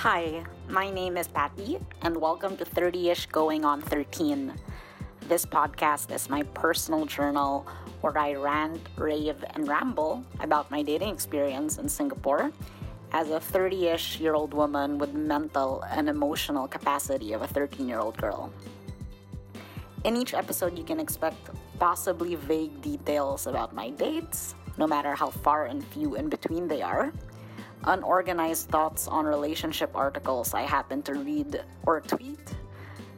Hi, my name is Patty, and welcome to 30 ish Going on 13. This podcast is my personal journal where I rant, rave, and ramble about my dating experience in Singapore as a 30 ish year old woman with mental and emotional capacity of a 13 year old girl. In each episode, you can expect possibly vague details about my dates, no matter how far and few in between they are, unorganized thoughts on relationship articles I happen to read or tweet,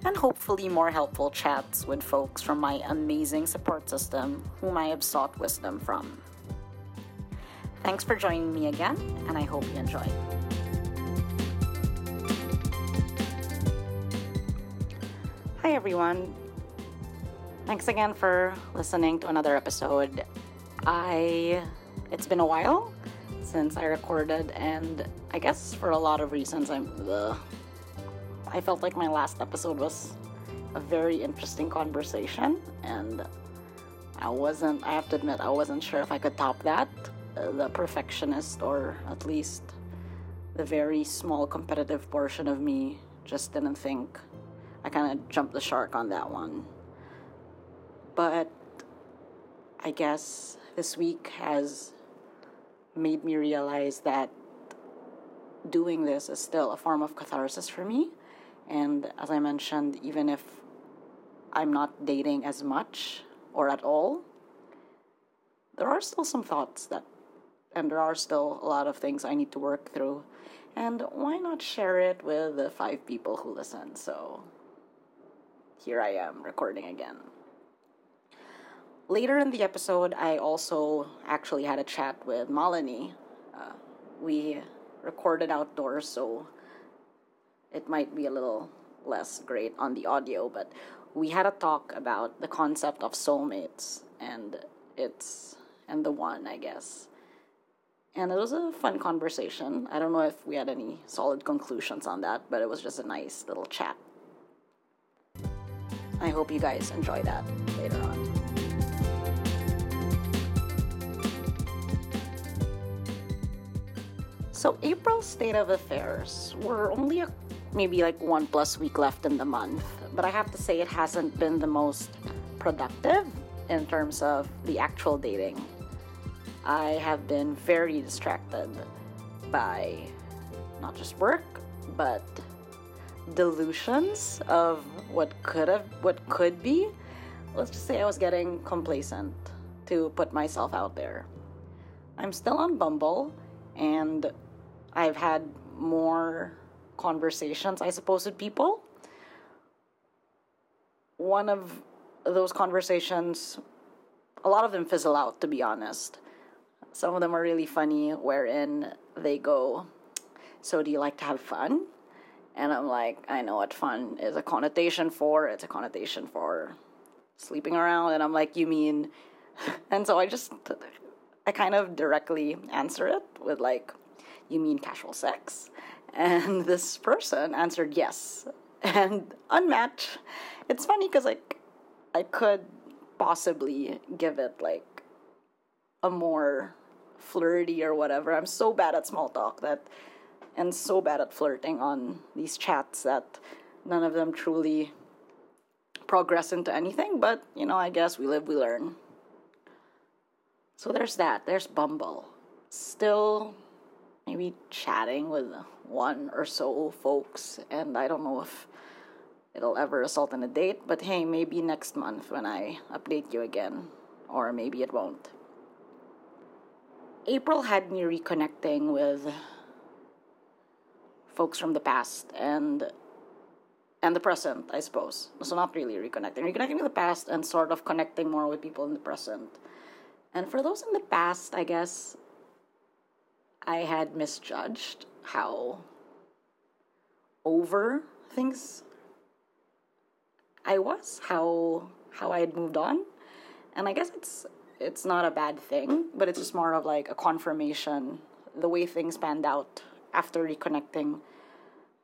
and hopefully more helpful chats with folks from my amazing support system whom I have sought wisdom from. Thanks for joining me again, and I hope you enjoy. Hi, everyone. Thanks again for listening to another episode. I it's been a while since I recorded, and I guess for a lot of reasons, I'm. Ugh, I felt like my last episode was a very interesting conversation, and I wasn't. I have to admit, I wasn't sure if I could top that. The perfectionist, or at least the very small competitive portion of me, just didn't think. I kind of jumped the shark on that one. But I guess this week has made me realize that doing this is still a form of catharsis for me. And as I mentioned, even if I'm not dating as much or at all, there are still some thoughts that, and there are still a lot of things I need to work through. And why not share it with the five people who listen? So here I am recording again. Later in the episode, I also actually had a chat with Malini. Uh, we recorded outdoors, so it might be a little less great on the audio, but we had a talk about the concept of soulmates and it's and the one, I guess. And it was a fun conversation. I don't know if we had any solid conclusions on that, but it was just a nice little chat. I hope you guys enjoy that later on. So April state of affairs, we're only a, maybe like one plus week left in the month, but I have to say it hasn't been the most productive in terms of the actual dating. I have been very distracted by not just work, but delusions of what could have what could be. Let's just say I was getting complacent to put myself out there. I'm still on Bumble and I've had more conversations, I suppose, with people. One of those conversations, a lot of them fizzle out, to be honest. Some of them are really funny, wherein they go, So, do you like to have fun? And I'm like, I know what fun is a connotation for. It's a connotation for sleeping around. And I'm like, You mean. And so I just, I kind of directly answer it with like, you mean casual sex? And this person answered yes. And unmatched. It's funny because like I could possibly give it like a more flirty or whatever. I'm so bad at small talk that and so bad at flirting on these chats that none of them truly progress into anything, but you know, I guess we live, we learn. So there's that. There's Bumble. Still maybe chatting with one or so folks, and I don't know if it'll ever result in a date, but hey, maybe next month when I update you again, or maybe it won't. April had me reconnecting with folks from the past and and the present, I suppose. So not really reconnecting, reconnecting with the past and sort of connecting more with people in the present. And for those in the past, I guess I had misjudged how over things I was, how how I had moved on. And I guess it's it's not a bad thing, but it's just more of like a confirmation the way things panned out after reconnecting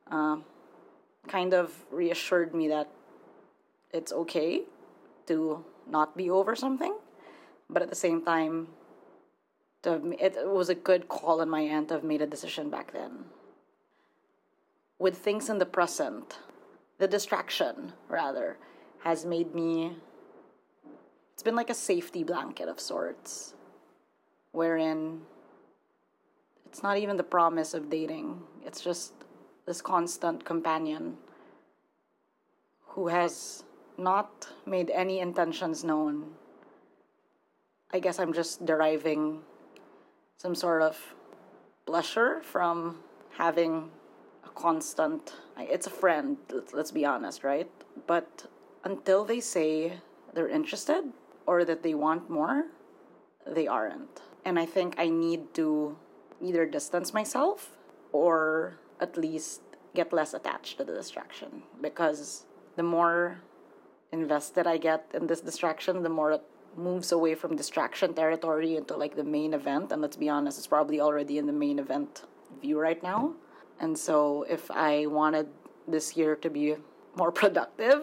uh, kind of reassured me that it's okay to not be over something, but at the same time, to have, it was a good call on my end to have made a decision back then. with things in the present, the distraction, rather, has made me. It's been like a safety blanket of sorts, wherein it's not even the promise of dating, it's just this constant companion who has not made any intentions known. I guess I'm just deriving some sort of pleasure from having a constant it's a friend let's be honest right? But until they say they're interested or that they want more they aren't. And i think i need to either distance myself or at least get less attached to the distraction because the more invested I get in this distraction, the more moves away from distraction territory into like the main event. And let's be honest, it's probably already in the main event view right now. And so if I wanted this year to be more productive,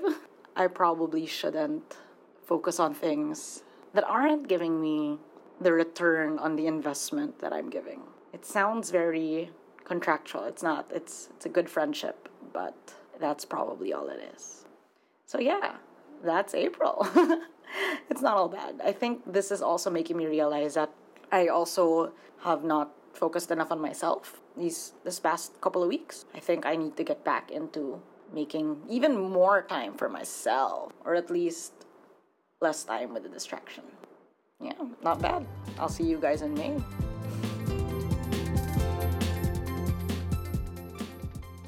I probably shouldn't focus on things that aren't giving me the return on the investment that I'm giving. It sounds very contractual. It's not. It's it's a good friendship, but that's probably all it is. So yeah, that's April. it's not all bad. I think this is also making me realize that I also have not focused enough on myself these this past couple of weeks. I think I need to get back into making even more time for myself or at least less time with the distraction. Yeah, not bad. I'll see you guys in May.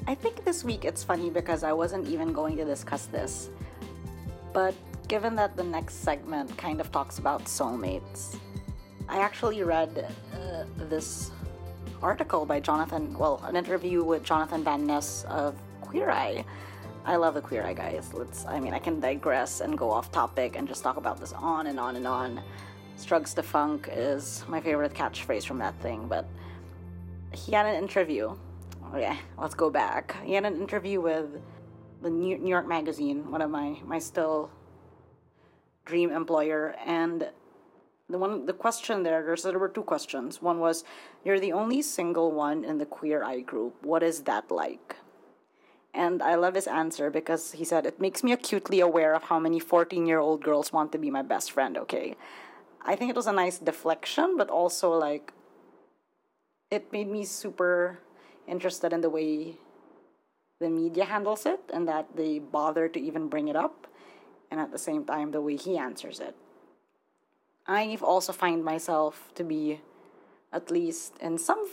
I think this week it's funny because I wasn't even going to discuss this. But given that the next segment kind of talks about soulmates, I actually read uh, this article by Jonathan, well, an interview with Jonathan Van Ness of Queer Eye. I love the Queer Eye guys. Let's, I mean, I can digress and go off topic and just talk about this on and on and on. Strugs the Funk is my favorite catchphrase from that thing, but he had an interview. Okay, let's go back. He had an interview with the New York Magazine, one of my my still dream employer, and the one the question there there's there were two questions. One was, "You're the only single one in the Queer Eye group. What is that like?" And I love his answer because he said, It makes me acutely aware of how many 14 year old girls want to be my best friend, okay? I think it was a nice deflection, but also like it made me super interested in the way the media handles it and that they bother to even bring it up, and at the same time, the way he answers it. I also find myself to be, at least in some,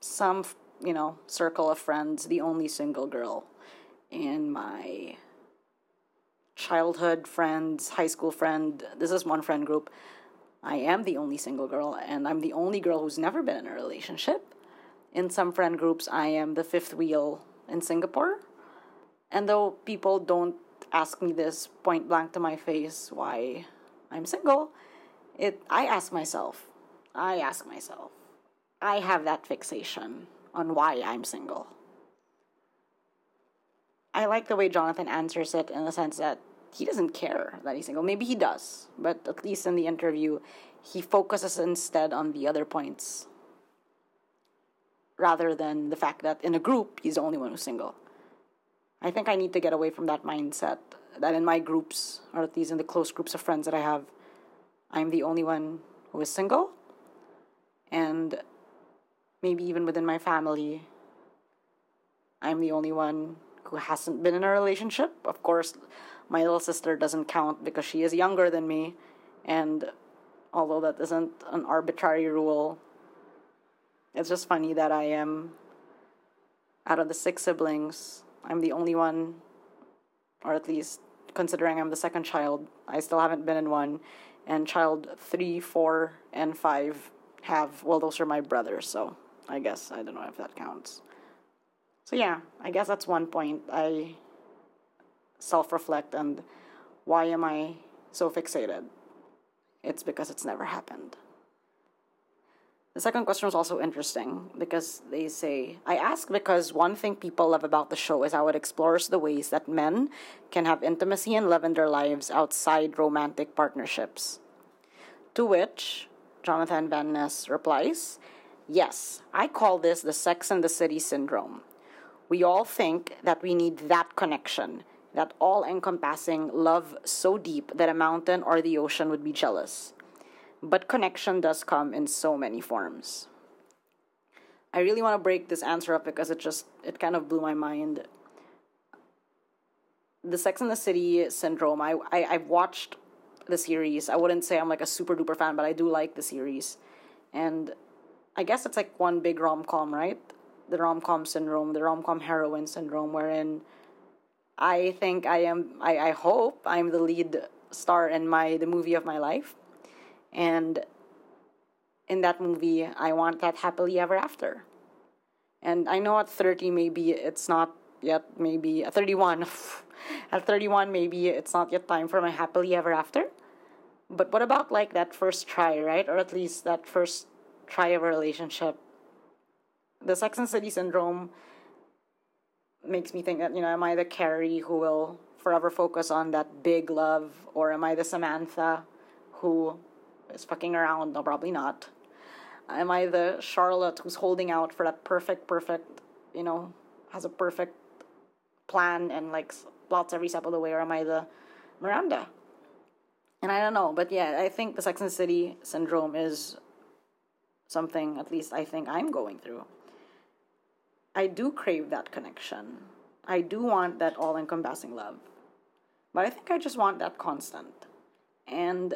some you know, circle of friends, the only single girl in my childhood friends, high school friend. This is one friend group. I am the only single girl, and I'm the only girl who's never been in a relationship. In some friend groups, I am the fifth wheel in Singapore. And though people don't ask me this point blank to my face why I'm single, it I ask myself, I ask myself, I have that fixation on why I'm single. I like the way Jonathan answers it in the sense that he doesn't care that he's single. Maybe he does, but at least in the interview, he focuses instead on the other points rather than the fact that in a group he's the only one who's single. I think I need to get away from that mindset that in my groups, or at least in the close groups of friends that I have, I'm the only one who is single. And maybe even within my family, I'm the only one who hasn't been in a relationship. Of course, my little sister doesn't count because she is younger than me. And although that isn't an arbitrary rule, it's just funny that I am, out of the six siblings, I'm the only one, or at least considering I'm the second child, I still haven't been in one. And child three, four, and five have, well, those are my brothers, so I guess I don't know if that counts. So, yeah, I guess that's one point. I self reflect and why am I so fixated? It's because it's never happened. The second question was also interesting because they say, I ask because one thing people love about the show is how it explores the ways that men can have intimacy and love in their lives outside romantic partnerships. To which Jonathan Van Ness replies, Yes, I call this the Sex and the City syndrome. We all think that we need that connection, that all encompassing love so deep that a mountain or the ocean would be jealous. But connection does come in so many forms. I really want to break this answer up because it just it kind of blew my mind. The Sex and the City syndrome. I, I I've watched the series. I wouldn't say I'm like a super duper fan, but I do like the series. And I guess it's like one big rom com, right? The rom com syndrome, the rom com heroine syndrome, wherein I think I am I, I hope I'm the lead star in my the movie of my life. And in that movie I want that happily ever after. And I know at 30 maybe it's not yet maybe at 31 at 31 maybe it's not yet time for my happily ever after. But what about like that first try right? Or at least that first try of a relationship? The sex and city syndrome makes me think that you know am i the carrie who will forever focus on that big love? Or am i the samantha who is fucking around no probably not am i the charlotte who's holding out for that perfect perfect you know has a perfect plan and like plots every step of the way or am i the miranda and I don't know, but yeah, I think the Sex and City syndrome is something at least I think I'm going through. I do crave that connection. I do want that all encompassing love. But I think I just want that constant. And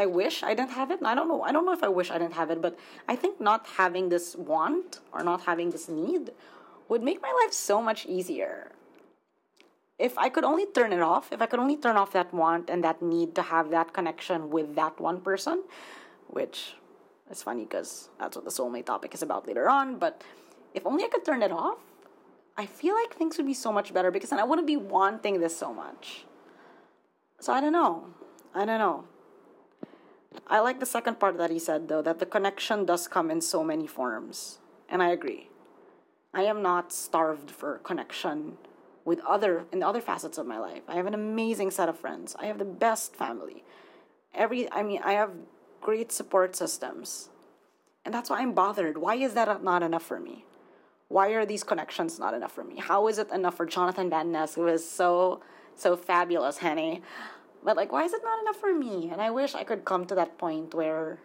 I wish I didn't have it. I don't know. I don't know if I wish I didn't have it, but I think not having this want or not having this need would make my life so much easier if I could only turn it off, if I could only turn off that want and that need to have that connection with that one person, which is funny because that's what the soulmate topic is about later on, but if only I could turn it off, I feel like things would be so much better because then I wouldn't be wanting this so much. So I don't know. I don't know. I like the second part that he said though, that the connection does come in so many forms. And I agree. I am not starved for connection with other in other facets of my life. I have an amazing set of friends. I have the best family. Every I mean, I have great support systems. And that's why I'm bothered. Why is that not enough for me? Why are these connections not enough for me? How is it enough for Jonathan Van Ness, who is so so fabulous, honey? But like, why is it not enough for me? And I wish I could come to that point where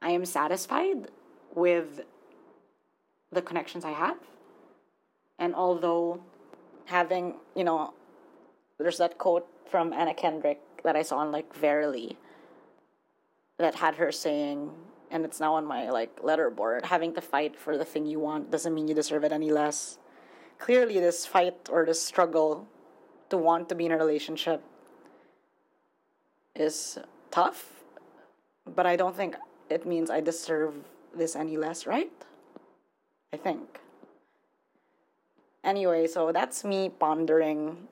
I am satisfied with the connections I have. And although having, you know, there's that quote from Anna Kendrick that I saw on like Verily that had her saying, and it's now on my like letterboard, having to fight for the thing you want doesn't mean you deserve it any less. Clearly, this fight or this struggle to want to be in a relationship is tough, but I don't think it means I deserve this any less, right? I think. Anyway, so that's me pondering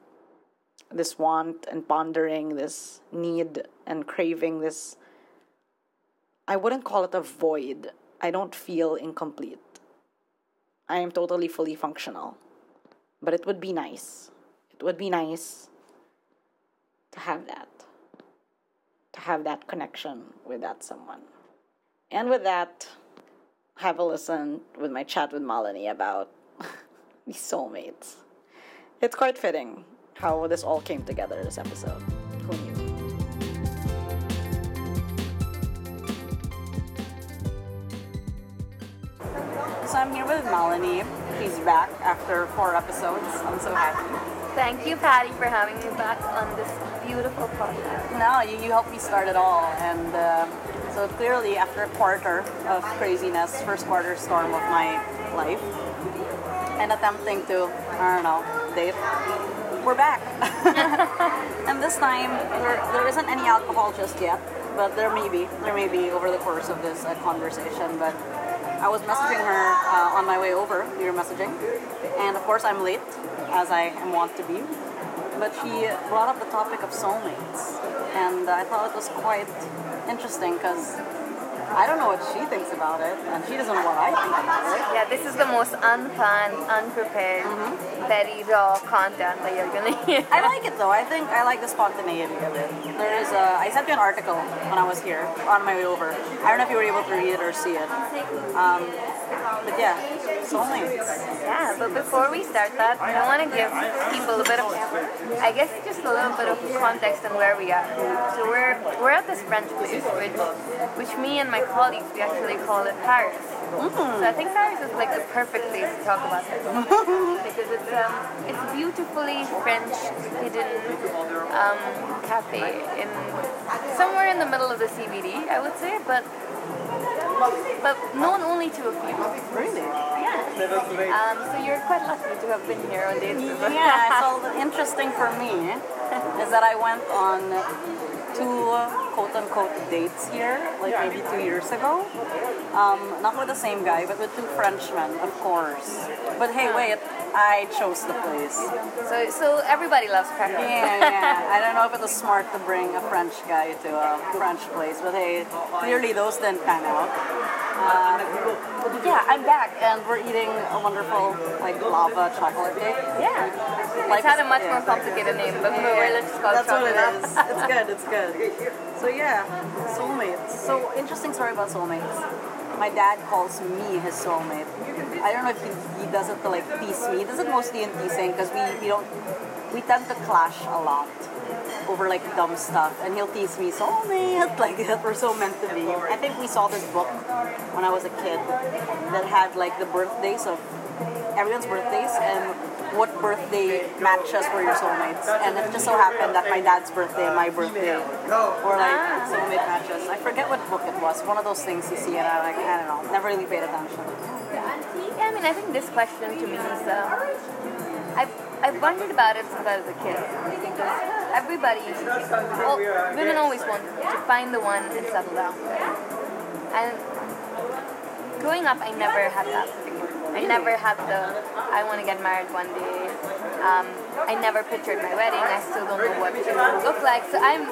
this want and pondering this need and craving this. I wouldn't call it a void. I don't feel incomplete. I am totally fully functional. But it would be nice. It would be nice to have that. Have that connection with that someone. And with that, have a listen with my chat with Malini about these soulmates. It's quite fitting how this all came together this episode. Who knew? So I'm here with Malini. She's back after four episodes. I'm so happy. Thank you, Patty, for having me back on this beautiful podcast. No, you, you helped me start it all. And uh, so clearly, after a quarter of craziness, first quarter storm of my life, and attempting to, I don't know, date, we're back. and this time, there, there isn't any alcohol just yet, but there may be. There may be over the course of this uh, conversation. But I was messaging her uh, on my way over. We were messaging. And of course, I'm late, as I am wont to be. But she brought up the topic of soulmates. And I thought it was quite interesting because I don't know what she thinks about it, and she doesn't know what I think about it. Yeah, this is the most unplanned, unprepared, very raw content that you're gonna hear. I like it though. I think I like the spontaneity of it. There is a. I sent you an article when I was here on my way over. I don't know if you were able to read it or see it. Um, but yeah, soulmates. Yeah, but before we start that, I want to give people a bit of, I guess, just a little bit of context on where we are. So we're we're at this French place, which which me and my colleagues we actually call it Paris. So I think Paris is like the perfect place to talk about this because it's um it's beautifully French hidden um, cafe in somewhere in the middle of the CBD, I would say, but but known only to a few. Really? Yeah. Um, so you're quite lucky to have been here on with. Yeah. So the interesting for me is that I went on two quote unquote dates here, like maybe two years ago. Um, not with the same guy, but with two Frenchmen, of course. But hey, wait, I chose the place. So, so everybody loves Paris. Yeah, yeah. I don't know if it was smart to bring a French guy to a French place, but hey, clearly those didn't pan out. Um, but yeah, I'm back, and we're eating a wonderful like lava chocolate cake. Yeah. Like It's had a much yeah. more complicated name, but we're let's just call it That's what it chocolate. is. It's good. It's good. So yeah, soulmates. So interesting story about soulmates. My dad calls me his soulmate. I don't know if he, he does it to like tease me. He does it mostly in teasing because we, we don't we tend to clash a lot over like dumb stuff and he'll tease me soulmate like that we're so meant to be. I think we saw this book when I was a kid that had like the birthdays of everyone's birthdays and what birthday matches were your soulmates. And it just so happened that my dad's birthday and my birthday were like Ah. soulmate matches. I forget what book it was. One of those things you see and I like I don't know. Never really paid attention. Yeah, I mean, I think this question to me is, um, I've, I've wondered about it since I was a kid. Because everybody, well, women always want to find the one and settle down. And growing up, I never had that. I never had the, I want to get married one day. Um, I never pictured my wedding. I still don't know what it will look like. So I'm,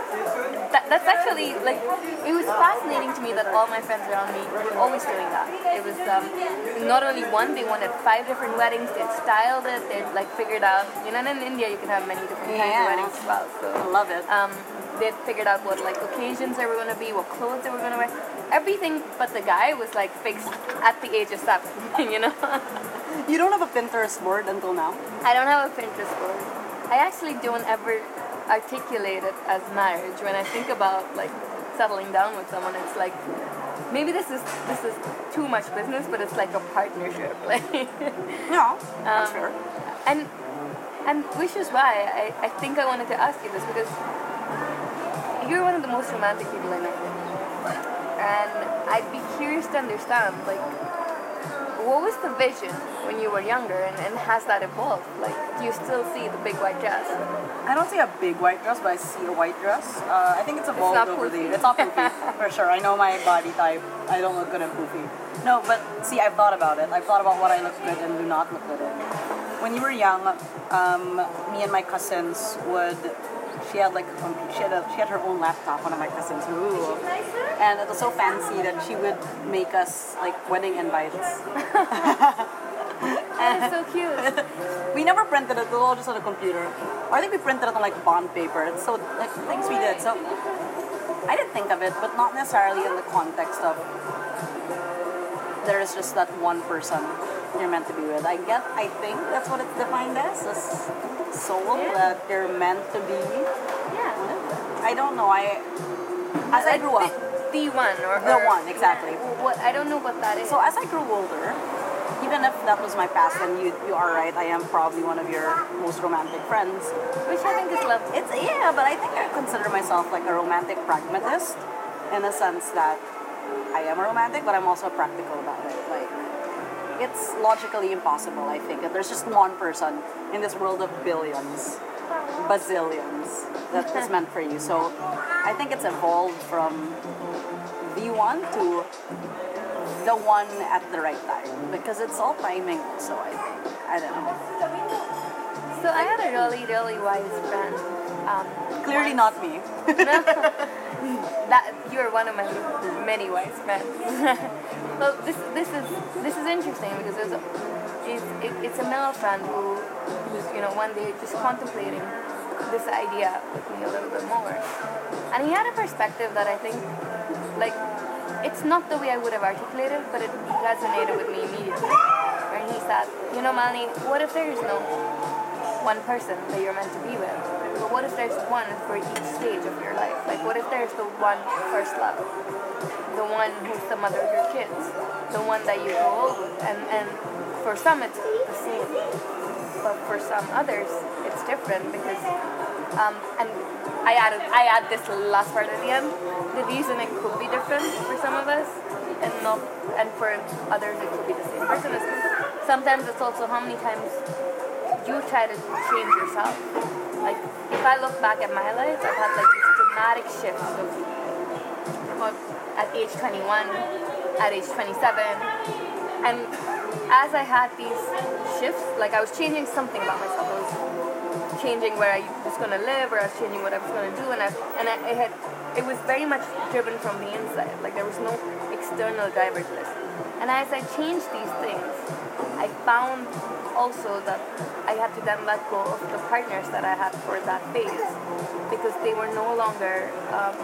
that, that's actually, like, it was fascinating to me that all my friends around me were always doing that. It was um, not only one, they wanted five different weddings, they'd styled it, they'd like figured out, you know, and in India you can have many different kinds Yeah. of weddings as well. So I love it. um, they'd figured out what like occasions they were gonna be, what clothes they were gonna wear. Everything but the guy was like fixed at the age of seven, you know. You don't have a Pinterest board until now? I don't have a Pinterest board. I actually don't ever articulate it as marriage. When I think about like settling down with someone, it's like maybe this is this is too much business, but it's like a partnership. Like No, that's Um, fair. and and which is why I, I think I wanted to ask you this because you're one of the most romantic people I know. I'd be curious to understand, like, what was the vision when you were younger and, and has that evolved? Like, do you still see the big white dress? I don't see a big white dress, but I see a white dress. Uh, I think it's evolved not over the years. It's not poofy, for sure. I know my body type. I don't look good in poofy. No, but see, I've thought about it. I've thought about what I look good and do not look good in. When you were young, um, me and my cousins would. She had like a computer. She had a, she had her own laptop. One of my cousins. Ooh. And it was so fancy that she would make us like wedding invites. That is so cute. We never printed it, it was all just on a computer. Or I think we printed it on like bond paper. It's so like things we did. So I didn't think of it, but not necessarily in the context of there's just that one person you're meant to be with. I get I think that's what it's defined as. This soul Yeah. that you're meant to be. Yeah. I don't know. I as I grew up. The, the one or The or- one, exactly. What I don't know what that is. So as I grew older, even if that was my past, then you you are right. I am probably one of your most romantic friends. which I think is lovely. It's yeah, but I think I consider myself like a romantic pragmatist in the sense that I am a romantic, but I'm also practical about it. Like it's logically impossible. I think that there's just one person in this world of billions, bazillions that is meant for you. So I think it's evolved from the one to the one at the right time because it's all timing. So I think I don't know. So I had a really, really wise friend Um, Clearly not me. that you're one of my many wise friends. well, this this is this is interesting because it's, it, it's a male friend who who's you know one day just contemplating this idea with me a little bit more, and he had a perspective that I think like it's not the way I would have articulated, but it resonated with me immediately. And he said, you know, Malini, what if there is no one person that you're meant to be with? But what if there's one for each stage of your life? Like, what if there's the one first love? The one who's the mother of your kids? The one that you grow old with? And, and for some, it's the same. But for some others, it's different because, um, and I added, I add this last part at the end. The reasoning could be different for some of us, and not, and for others it could be the same person. Sometimes it's also how many times you try to change yourself. Like if I look back at my life, I've had like these dramatic shifts of, at age 21, at age 27, and as I had these shifts, like I was changing something about myself. I was changing where I was going to live, or I was changing what I was going to do, and I, and I, it had it was very much driven from the inside. Like there was no external driver to this. And as I changed these things, I found also that I had to then let go of the partners that I had for that phase because they were no longer um,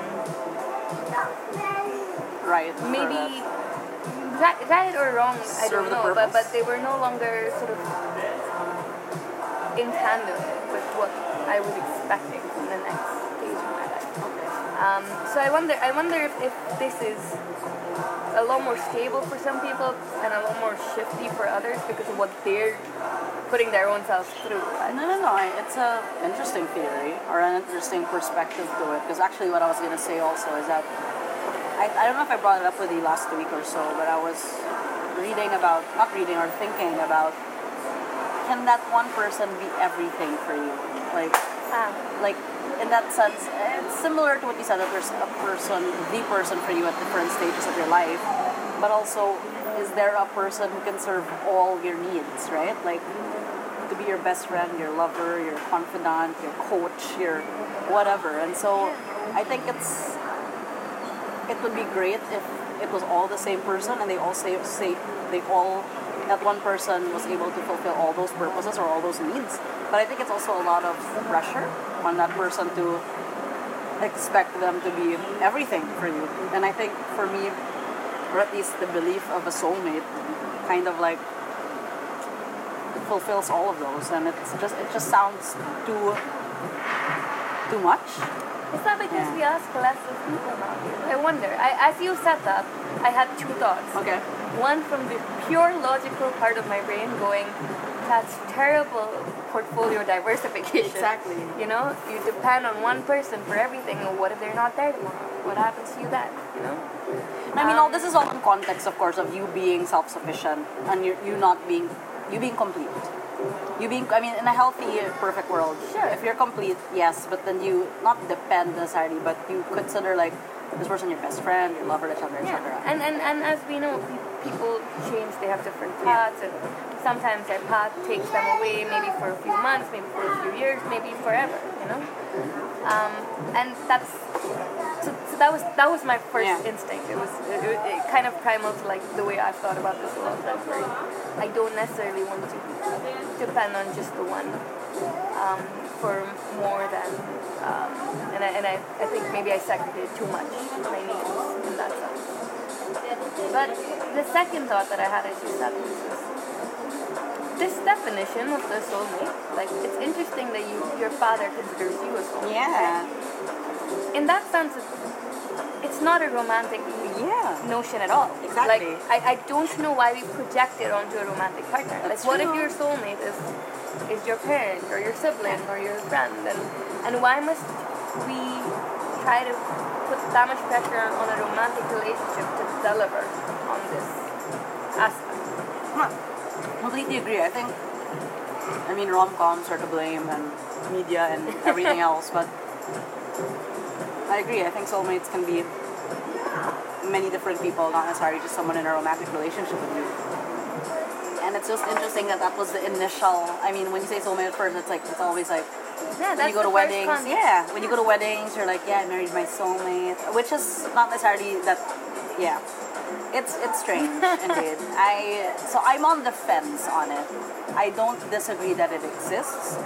right. maybe right, right or wrong. I don't know, but but they were no longer sort of in tandem with what I was expecting Um, so I wonder, I wonder if, if this is a lot more stable for some people and a lot more shifty for others because of what they're putting their own selves through. right? No, no, no. It's an interesting theory or an interesting perspective to it. Because actually, what I was gonna say also is that I, I don't know if I brought it up with you last week or so, but I was reading about not reading or thinking about can that one person be everything for you? Like, Ah, like in that sense, it's similar to what you said that there's a person, the person for you at different stages of your life, but also is there a person who can serve all your needs, right? Like to be your best friend, your lover, your confidant, your coach, your whatever. And so I think it's it would be great if it was all the same person and they all say, say they all that one person was able to fulfill all those purposes or all those needs. But I think it's also a lot of pressure on that person to expect them to be everything for you. And I think for me, or at least the belief of a soulmate, kind of like fulfills all of those, and it's just it just sounds too too much. Is that because Yeah. we ask less of people now? I wonder. I, as you said that, I had two thoughts. Okay. One from the pure logical part of my brain going, that's terrible portfolio diversification. Exactly. You know, you depend on one person for everything. What if they're not there tomorrow? What happens to you then? You know? I mean, um, all this is all in context, of course, of you being self-sufficient and you you not being you being complete. You being, I mean, in a healthy, perfect world, Sure. If you're complete, yes, but then you not depend necessarily, but you consider like this person your best friend, your lover, etc., Yeah. etc. And, and, and as we know, people change, they have different paths, and sometimes their path takes them away, maybe for a few months, maybe for a few years, maybe forever, you know? Um, and that's, so, so that was that was my first Yeah. instinct. It was it, it, it kind of primal to like the way I've thought about this a lot of times, where I don't necessarily want to depend on just the one um, for more than, um, and, I, and I, I think maybe I segregate too much my needs in that sense. But the second thought that I had as you said was this, definition of the soulmate. Like it's interesting that you your father considers you a soulmate. Yeah, In that sense, it's, it's not a romantic yeah. notion at all. Exactly. Like I, I don't know why we project it onto a romantic partner. That's like what if your soulmate is is your parent or your sibling or your friend and and why must we try to put that much pressure on a romantic relationship to deliver on this aspect? Huh. Completely agree. I think, I mean, rom coms are to blame and media and everything else, but I agree. I think soulmates can be many different people, not necessarily just someone in a romantic relationship with you. And it's just interesting that that was the initial. I mean, when you say soulmate at first, it's like it's always like Yeah, when you go to weddings, yeah, when you go to weddings, you're like, yeah, I married my soulmate, which is not necessarily that, yeah. It's it's strange indeed. I so I'm on the fence on it. I don't disagree that it exists,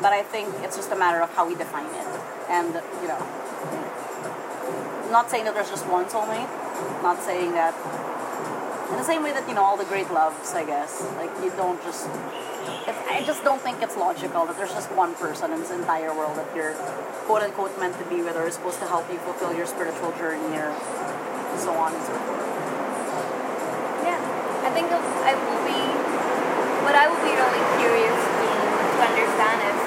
but I think it's just a matter of how we define it. And you know, not saying that there's just one soulmate, not saying that in the same way that you know all the great loves, I guess. Like you don't just. I just don't think it's logical that there's just one person in this entire world that you're quote unquote meant to be with or is supposed to help you fulfill your spiritual journey or so on and so forth. Yeah, I think I will be. What I will be really curious to, to understand is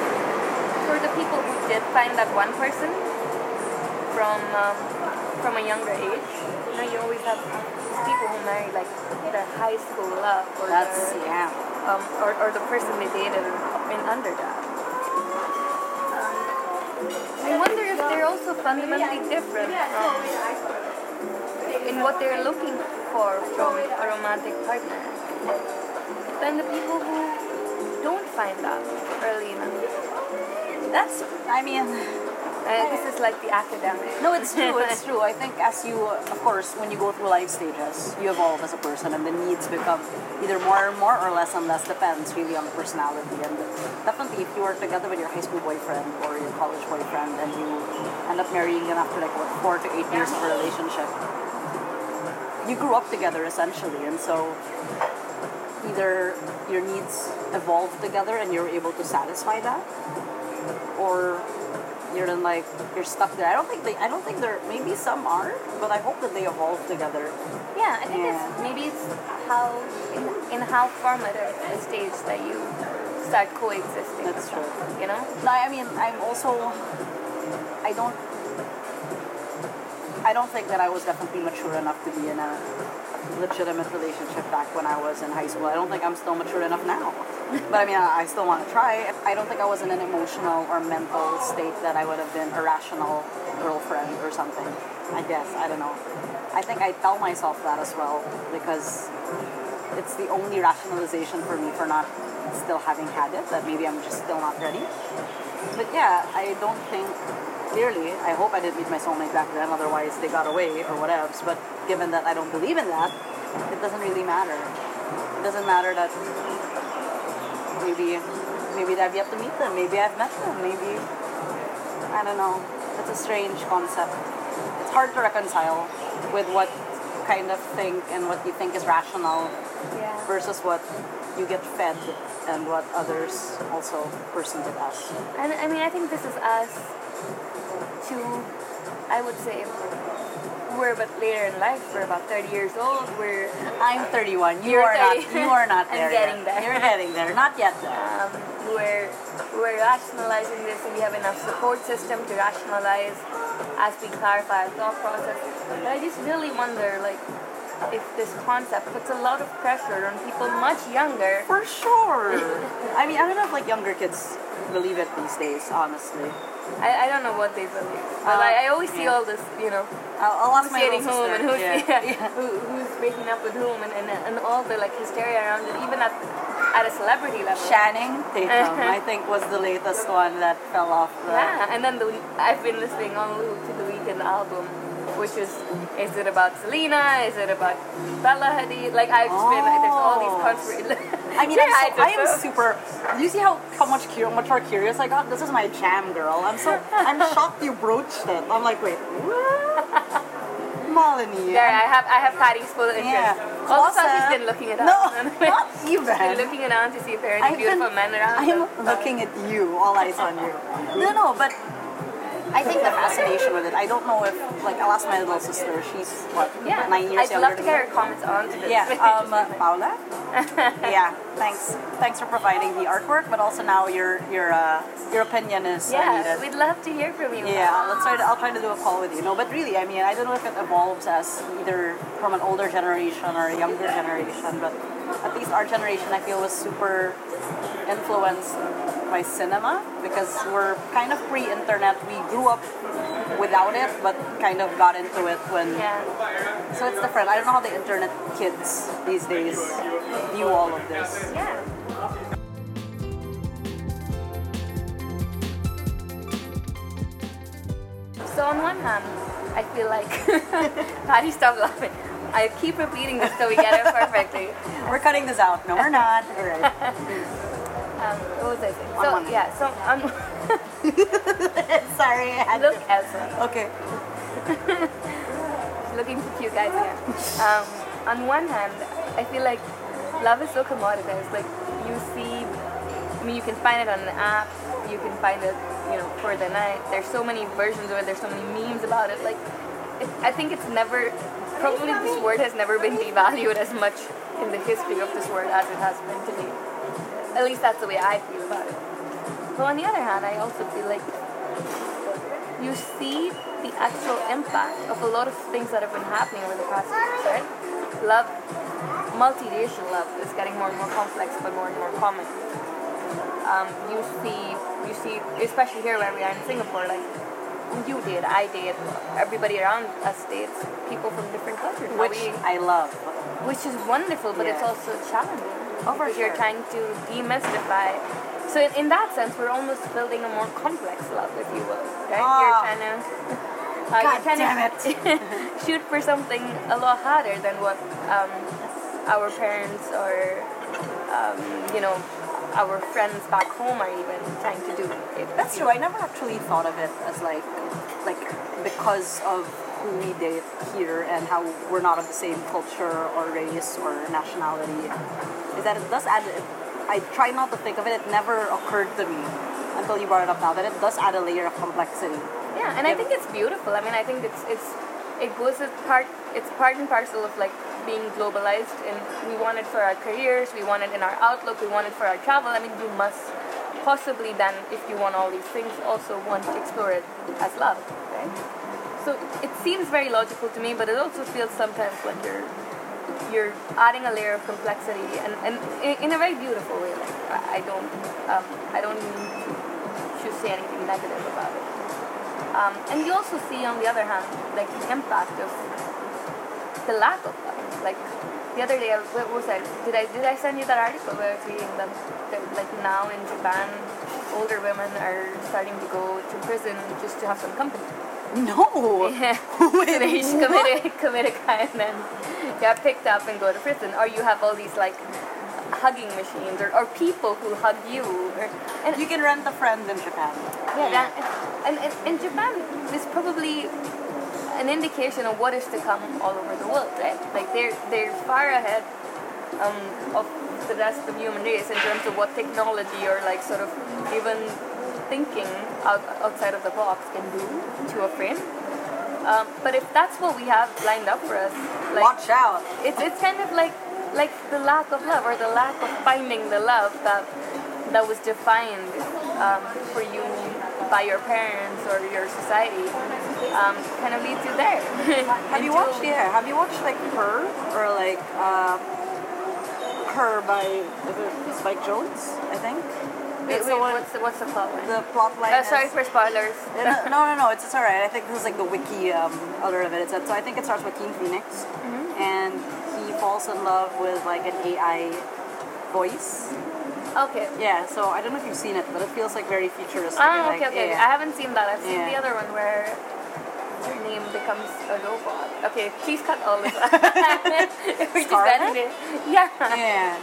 for the people who did find that one person from um, from a younger age. You know, you always have these people who marry like their high school love or That's their, yeah. um, or, or the person they dated in, in undergrad. Um, I wonder if they're also fundamentally different from in what they're looking for from a romantic partner than the people who don't find that early enough. That's I mean Uh, this is like the academic. no it's true, it's true. I think as you of course when you go through life stages, you evolve as a person and the needs become either more more or less and less depends really on the personality and definitely if you are together with your high school boyfriend or your college boyfriend and you end up marrying them after like what four to eight years of a relationship you grew up together essentially and so either your needs evolve together and you're able to satisfy that or you're in like you're stuck there. I don't think they I don't think there maybe some are, but I hope that they evolve together. Yeah, I think Yeah. it's maybe it's how in, in how formative a stage that you start coexisting. That's true. You know? No, I mean I'm also I don't I don't think that I was definitely mature enough to be in a legitimate relationship back when I was in high school. I don't think I'm still mature enough now. But I mean, I I still want to try. I don't think I was in an emotional or mental state that I would have been a rational girlfriend or something. I guess. I don't know. I think I tell myself that as well because it's the only rationalization for me for not still having had it, that maybe I'm just still not ready. But yeah, I don't think clearly. I hope I didn't meet my soulmate back then, otherwise they got away or whatever. But given that I don't believe in that, it doesn't really matter. It doesn't matter that maybe maybe I've yet to meet them, maybe I've met them, maybe I don't know. It's a strange concept. It's hard to reconcile with what kind of think and what you think is rational Yeah. versus what you get fed and what others also it as. And I mean, I think this is us to, I would say, we're a bit later in life. We're about 30 years old. We're I'm 31. You are not. You are not I'm there. getting yet. there. You're getting there. Not yet though. um, we're we're rationalizing this, and we have enough support system to rationalize as we clarify our thought process. But I just really wonder, like, if this concept puts a lot of pressure on people much younger. For sure. I mean, I don't know if like younger kids believe it these days. Honestly, I, I don't know what they believe, but Uh, I, I always see all this, you know, I'll, I'll ask who's my dating little whom sister. and who's yeah. yeah, Who, who's breaking up with whom and, and, and all the like hysteria around it, even at at a celebrity level. Channing Tatum, I think, was the latest one that fell off. The, Yeah, and then the I've been listening on loop to the Weeknd album, which is is it about Selena? Is it about Bella Hadid? Like I've just been like, there's all these Oh. conspiracy. I mean, Yeah, I'm so, I am just- super. You see how how much cu- much more curious I got. This is my jam, girl. I'm so I'm shocked you broached it. I'm like, wait, what? Malini. There, I have I have Patty's full interest. Yeah. Also, she's been looking up. No, She's not been even. looking around to see if there are I've any beautiful been- men around. I'm so- looking at you, all eyes on you. No, no, but I think the fascination with it. I don't know if, like, I'll ask my little sister. She's what, Yeah, nine years I'd younger love to get her comments on this. Yeah, um, Paula. yeah, thanks. Thanks for providing the artwork, but also now your your uh, your opinion is yeah, needed. we'd love to hear from you. Yeah, let's try to, I'll try to do a call with you. No, but really, I mean, I don't know if it evolves as either from an older generation or a younger generation, but at least our generation, I feel, was super influenced by cinema because we're kind of pre-internet. We grew up without it, but kind of got into it when. Yeah. So it's different. I don't know how the internet kids these days view all of this. Yeah. So on one hand, I feel like Patty, stop laughing. I keep repeating this till we get it perfectly. We're cutting this out. No, we're not. All right. Um, what was I saying? So one yeah, so on, Sorry, I had look, to. Elsa. Okay. looking for cute guys again. Um, on one hand, I feel like love is so commoditized. Like you see, I mean, you can find it on an app. You can find it, you know, for the night. There's so many versions of it. There's so many memes about it. Like, it, I think it's never. Probably this word has never been devalued as much in the history of this word as it has been today. At least that's the way I feel about it. But on the other hand, I also feel like you see the actual impact of a lot of things that have been happening over the past years, right? Love, multiracial love is getting more and more complex, but more and more common. Um, you see, you see, especially here where we are in Singapore, like you did, I did, everybody around us did, people from different cultures. Which we- I love. which is wonderful, but it's also challenging. Oh, you're sure. trying to demystify. So in, in that sense, we're almost building a more complex love, if you will. Right? You're Ah. trying to. Uh, God you're trying damn to shoot for something a lot harder than what um, our parents or um, you know our friends back home are even trying to do. If That's true. I never actually thought of it as like, like because of who we date here and how we're not of the same culture or race or nationality. Is that it does add. I try not to think of it. It never occurred to me until you brought it up now that it does add a layer of complexity. Yeah, and I think it's beautiful. I mean, I think it's it's it goes as part it's part and parcel of like being globalized, and we want it for our careers, we want it in our outlook, we want it for our travel. I mean, you must possibly then, if you want all these things, also want to explore it as love, right? So it seems very logical to me, but it also feels sometimes like you're you're adding a layer of complexity, and, and in, a very beautiful way. Like I don't um, I don't mean to, to say anything negative about it. Um, and you also see, on the other hand, like the impact of the lack of love. Like the other day, I, what was I? Did I did I send you that article where I was reading that, that like now in Japan, older women are starting to go to prison just to have some company. No. Yeah. Wait, so they just what? commit a, commit a crime and get picked up and go to prison. Or you have all these like hugging machines or, or people who hug you. Or, and You can rent a friend in Japan. yeah, that, and, and in Japan, is probably an indication of what is to come all over the world, right? Like they're they're far ahead um, of the rest of human race in terms of what technology or like sort of even thinking out, outside of the box can do to a frame. Um, but if that's what we have lined up for us, like Watch out. it's it's kind of like like the lack of love or the lack of finding the love that that was defined um, for you by your parents or your society um, kind of leads you there. Have you watched? Yeah. Have you watched like Her or like uh, Her by is it Spike Jonze? I think. Wait, wait, one- what's the what's the plot line? The plot line. Uh, sorry is- for spoilers. no, no, no, it's, it's alright. I think this is like the wiki um, alert of it. It's, so I think it starts with Joaquin Phoenix, and he falls in love with like an AI voice. Okay. Yeah, so I don't know if you've seen it, but it feels like very futuristic. Ah, like, okay, okay. yeah. I haven't seen that. I've seen Yeah. the other one where her name becomes a robot. Okay, please cut all this out. We're just Scarlett? it. Yeah. Yeah.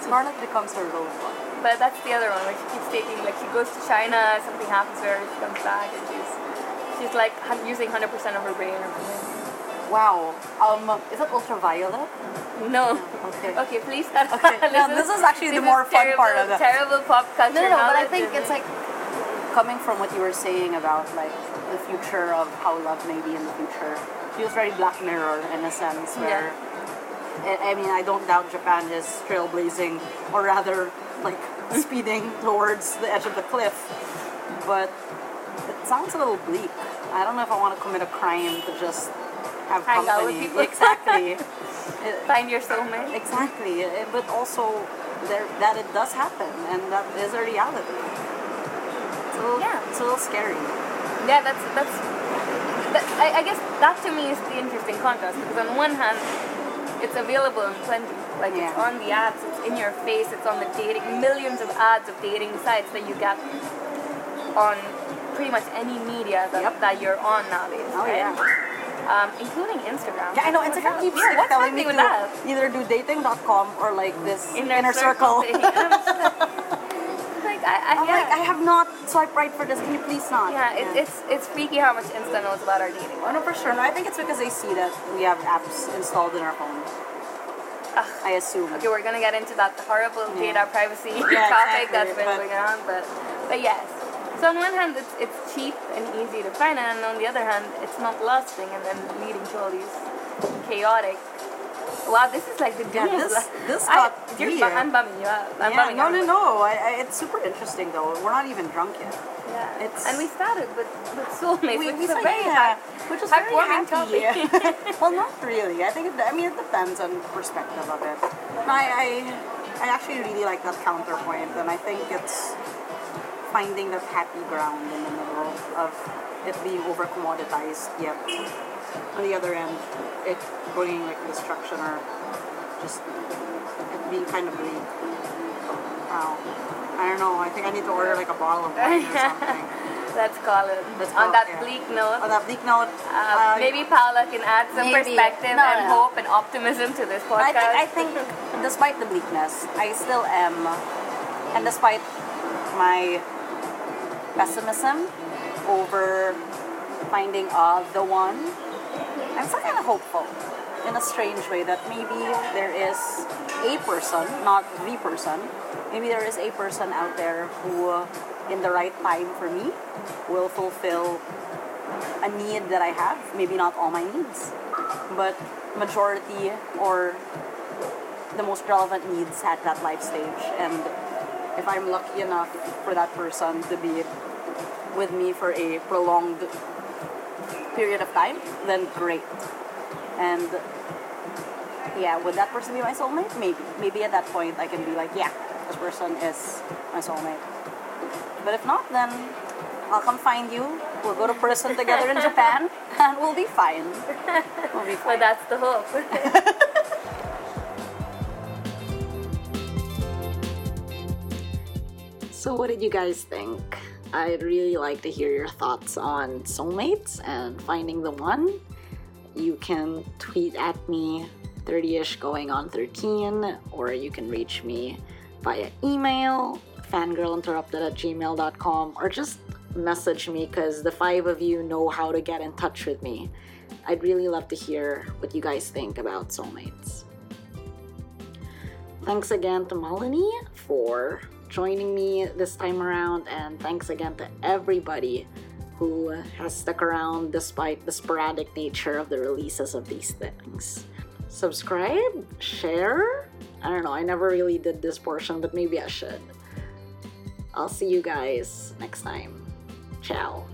Scarlett becomes her robot. But that's the other one where she keeps taking, like, she goes to China, something happens to her, she comes back, and she's, she's like using 100% of her brain or something. Wow. Um, is it ultraviolet? No. Okay. Okay, please Okay, no, this is actually the more fun terrible, part of the- Terrible pop culture No, no, no, but I think it's like coming from what you were saying about like the future of how love may be in the future. Feels very Black Mirror in a sense where. I I mean, I don't doubt Japan is trailblazing, or rather, like speeding towards the edge of the cliff. But it sounds a little bleak. I don't know if I want to commit a crime to just have Hang out with company. people. Exactly. Find your soulmate. Exactly, eh, but also there that it does happen, and that is a reality. It's a little, Yeah. it's a little scary. Yeah, that's that's. That, I, I guess that to me is the interesting contrast because on one hand, it's available in plenty. Like it's on the ads, it's in your face, it's on the dating millions of ads of dating sites that you get on pretty much any media that, Yep. that you're on nowadays. Oh, right? yeah. Um, including Instagram. Yeah, I know. Instagram keeps yeah, like, telling me to that? either do dating.com or like this Inner, inner, circle. thing. And I'm just like, I, I, I'm yeah. like, I have not swiped right for this. Can you please not? yeah, it, it's it's freaky how much Insta knows about our dating. Oh, no, for sure. No, I think it's because they see that we have apps installed in our phones. Ugh. I assume. Okay, we're gonna get into that horrible Yeah. data privacy Yeah, topic exactly, that's been but- going on, but but yes. So on one hand, it's it's cheap and easy to find, and on the other hand, it's not lasting, and then leading to all these chaotic. Wow, this is like the Yeah, this- this I, got you're deep. Uh, bu- I'm bumming you out. I'm yeah, bumming no, out. no, no. I, I, it's super interesting though. We're not even drunk yet. Yeah. It's- and we started with, with soulmates, We, which we is a very yeah, which is very heartwarming happy. topic. well, not really. I think it, I mean it depends on perspective of it. No, I, I I actually really like that counterpoint, and I think it's finding that happy ground in the middle of it being over commoditized, yet on the other end, it bringing like destruction or just it being kind of bleak. Wow. I don't know. I think I need to order like a bottle of wine or something. Let's call it. Let's on call- that yeah. bleak note, On that bleak note, uh, uh, maybe Paula can add some maybe. perspective No, and no. hope and optimism to this I podcast. think, I think, despite the bleakness, I still am, and despite my pessimism over finding uh, the one, I'm still kind of hopeful in a strange way that maybe there is a person, not the person, maybe there is a person out there who, in the right time for me, will fulfill a need that I have. Maybe not all my needs, but majority or the most relevant needs at that life stage. And if I'm lucky enough for that person to be with me for a prolonged period of time, then great. And yeah, would that person be my soulmate? Maybe. Maybe at that point I can be like, yeah, this person is my soulmate. But if not, then I'll come find you. We'll go to prison together in Japan, and we'll be fine. We'll be but fine. that's the hope. So, what did you guys think? I'd really like to hear your thoughts on soulmates and finding the one. You can tweet at me 30ish going on 13, or you can reach me via email, fangirlinterrupted at gmail.com, or just message me because the five of you know how to get in touch with me. I'd really love to hear what you guys think about soulmates. Thanks again to Malini for joining me this time around, and thanks again to everybody who has stuck around despite the sporadic nature of the releases of these things. Subscribe, share. I don't know, I never really did this portion, but maybe I should. I'll see you guys next time. Ciao.